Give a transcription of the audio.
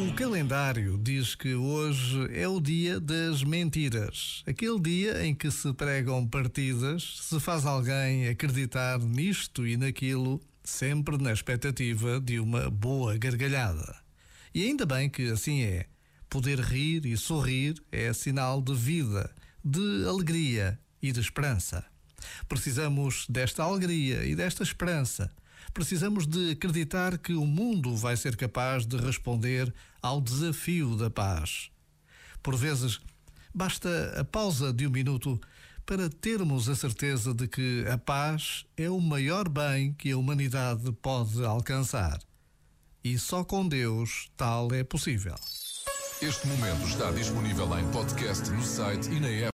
O calendário diz que hoje é o dia das mentiras. Aquele dia em que se pregam partidas, se faz alguém acreditar nisto e naquilo, sempre na expectativa de uma boa gargalhada. E ainda bem que assim é. Poder rir e sorrir é sinal de vida, de alegria e de esperança. Precisamos desta alegria e desta esperança precisamos de acreditar que o mundo vai ser capaz de responder ao desafio da paz. Por vezes, basta a pausa de um minuto para termos a certeza de que a paz é o maior bem que a humanidade pode alcançar. E só com Deus tal é possível. Este momento está disponível em podcast no site e na app.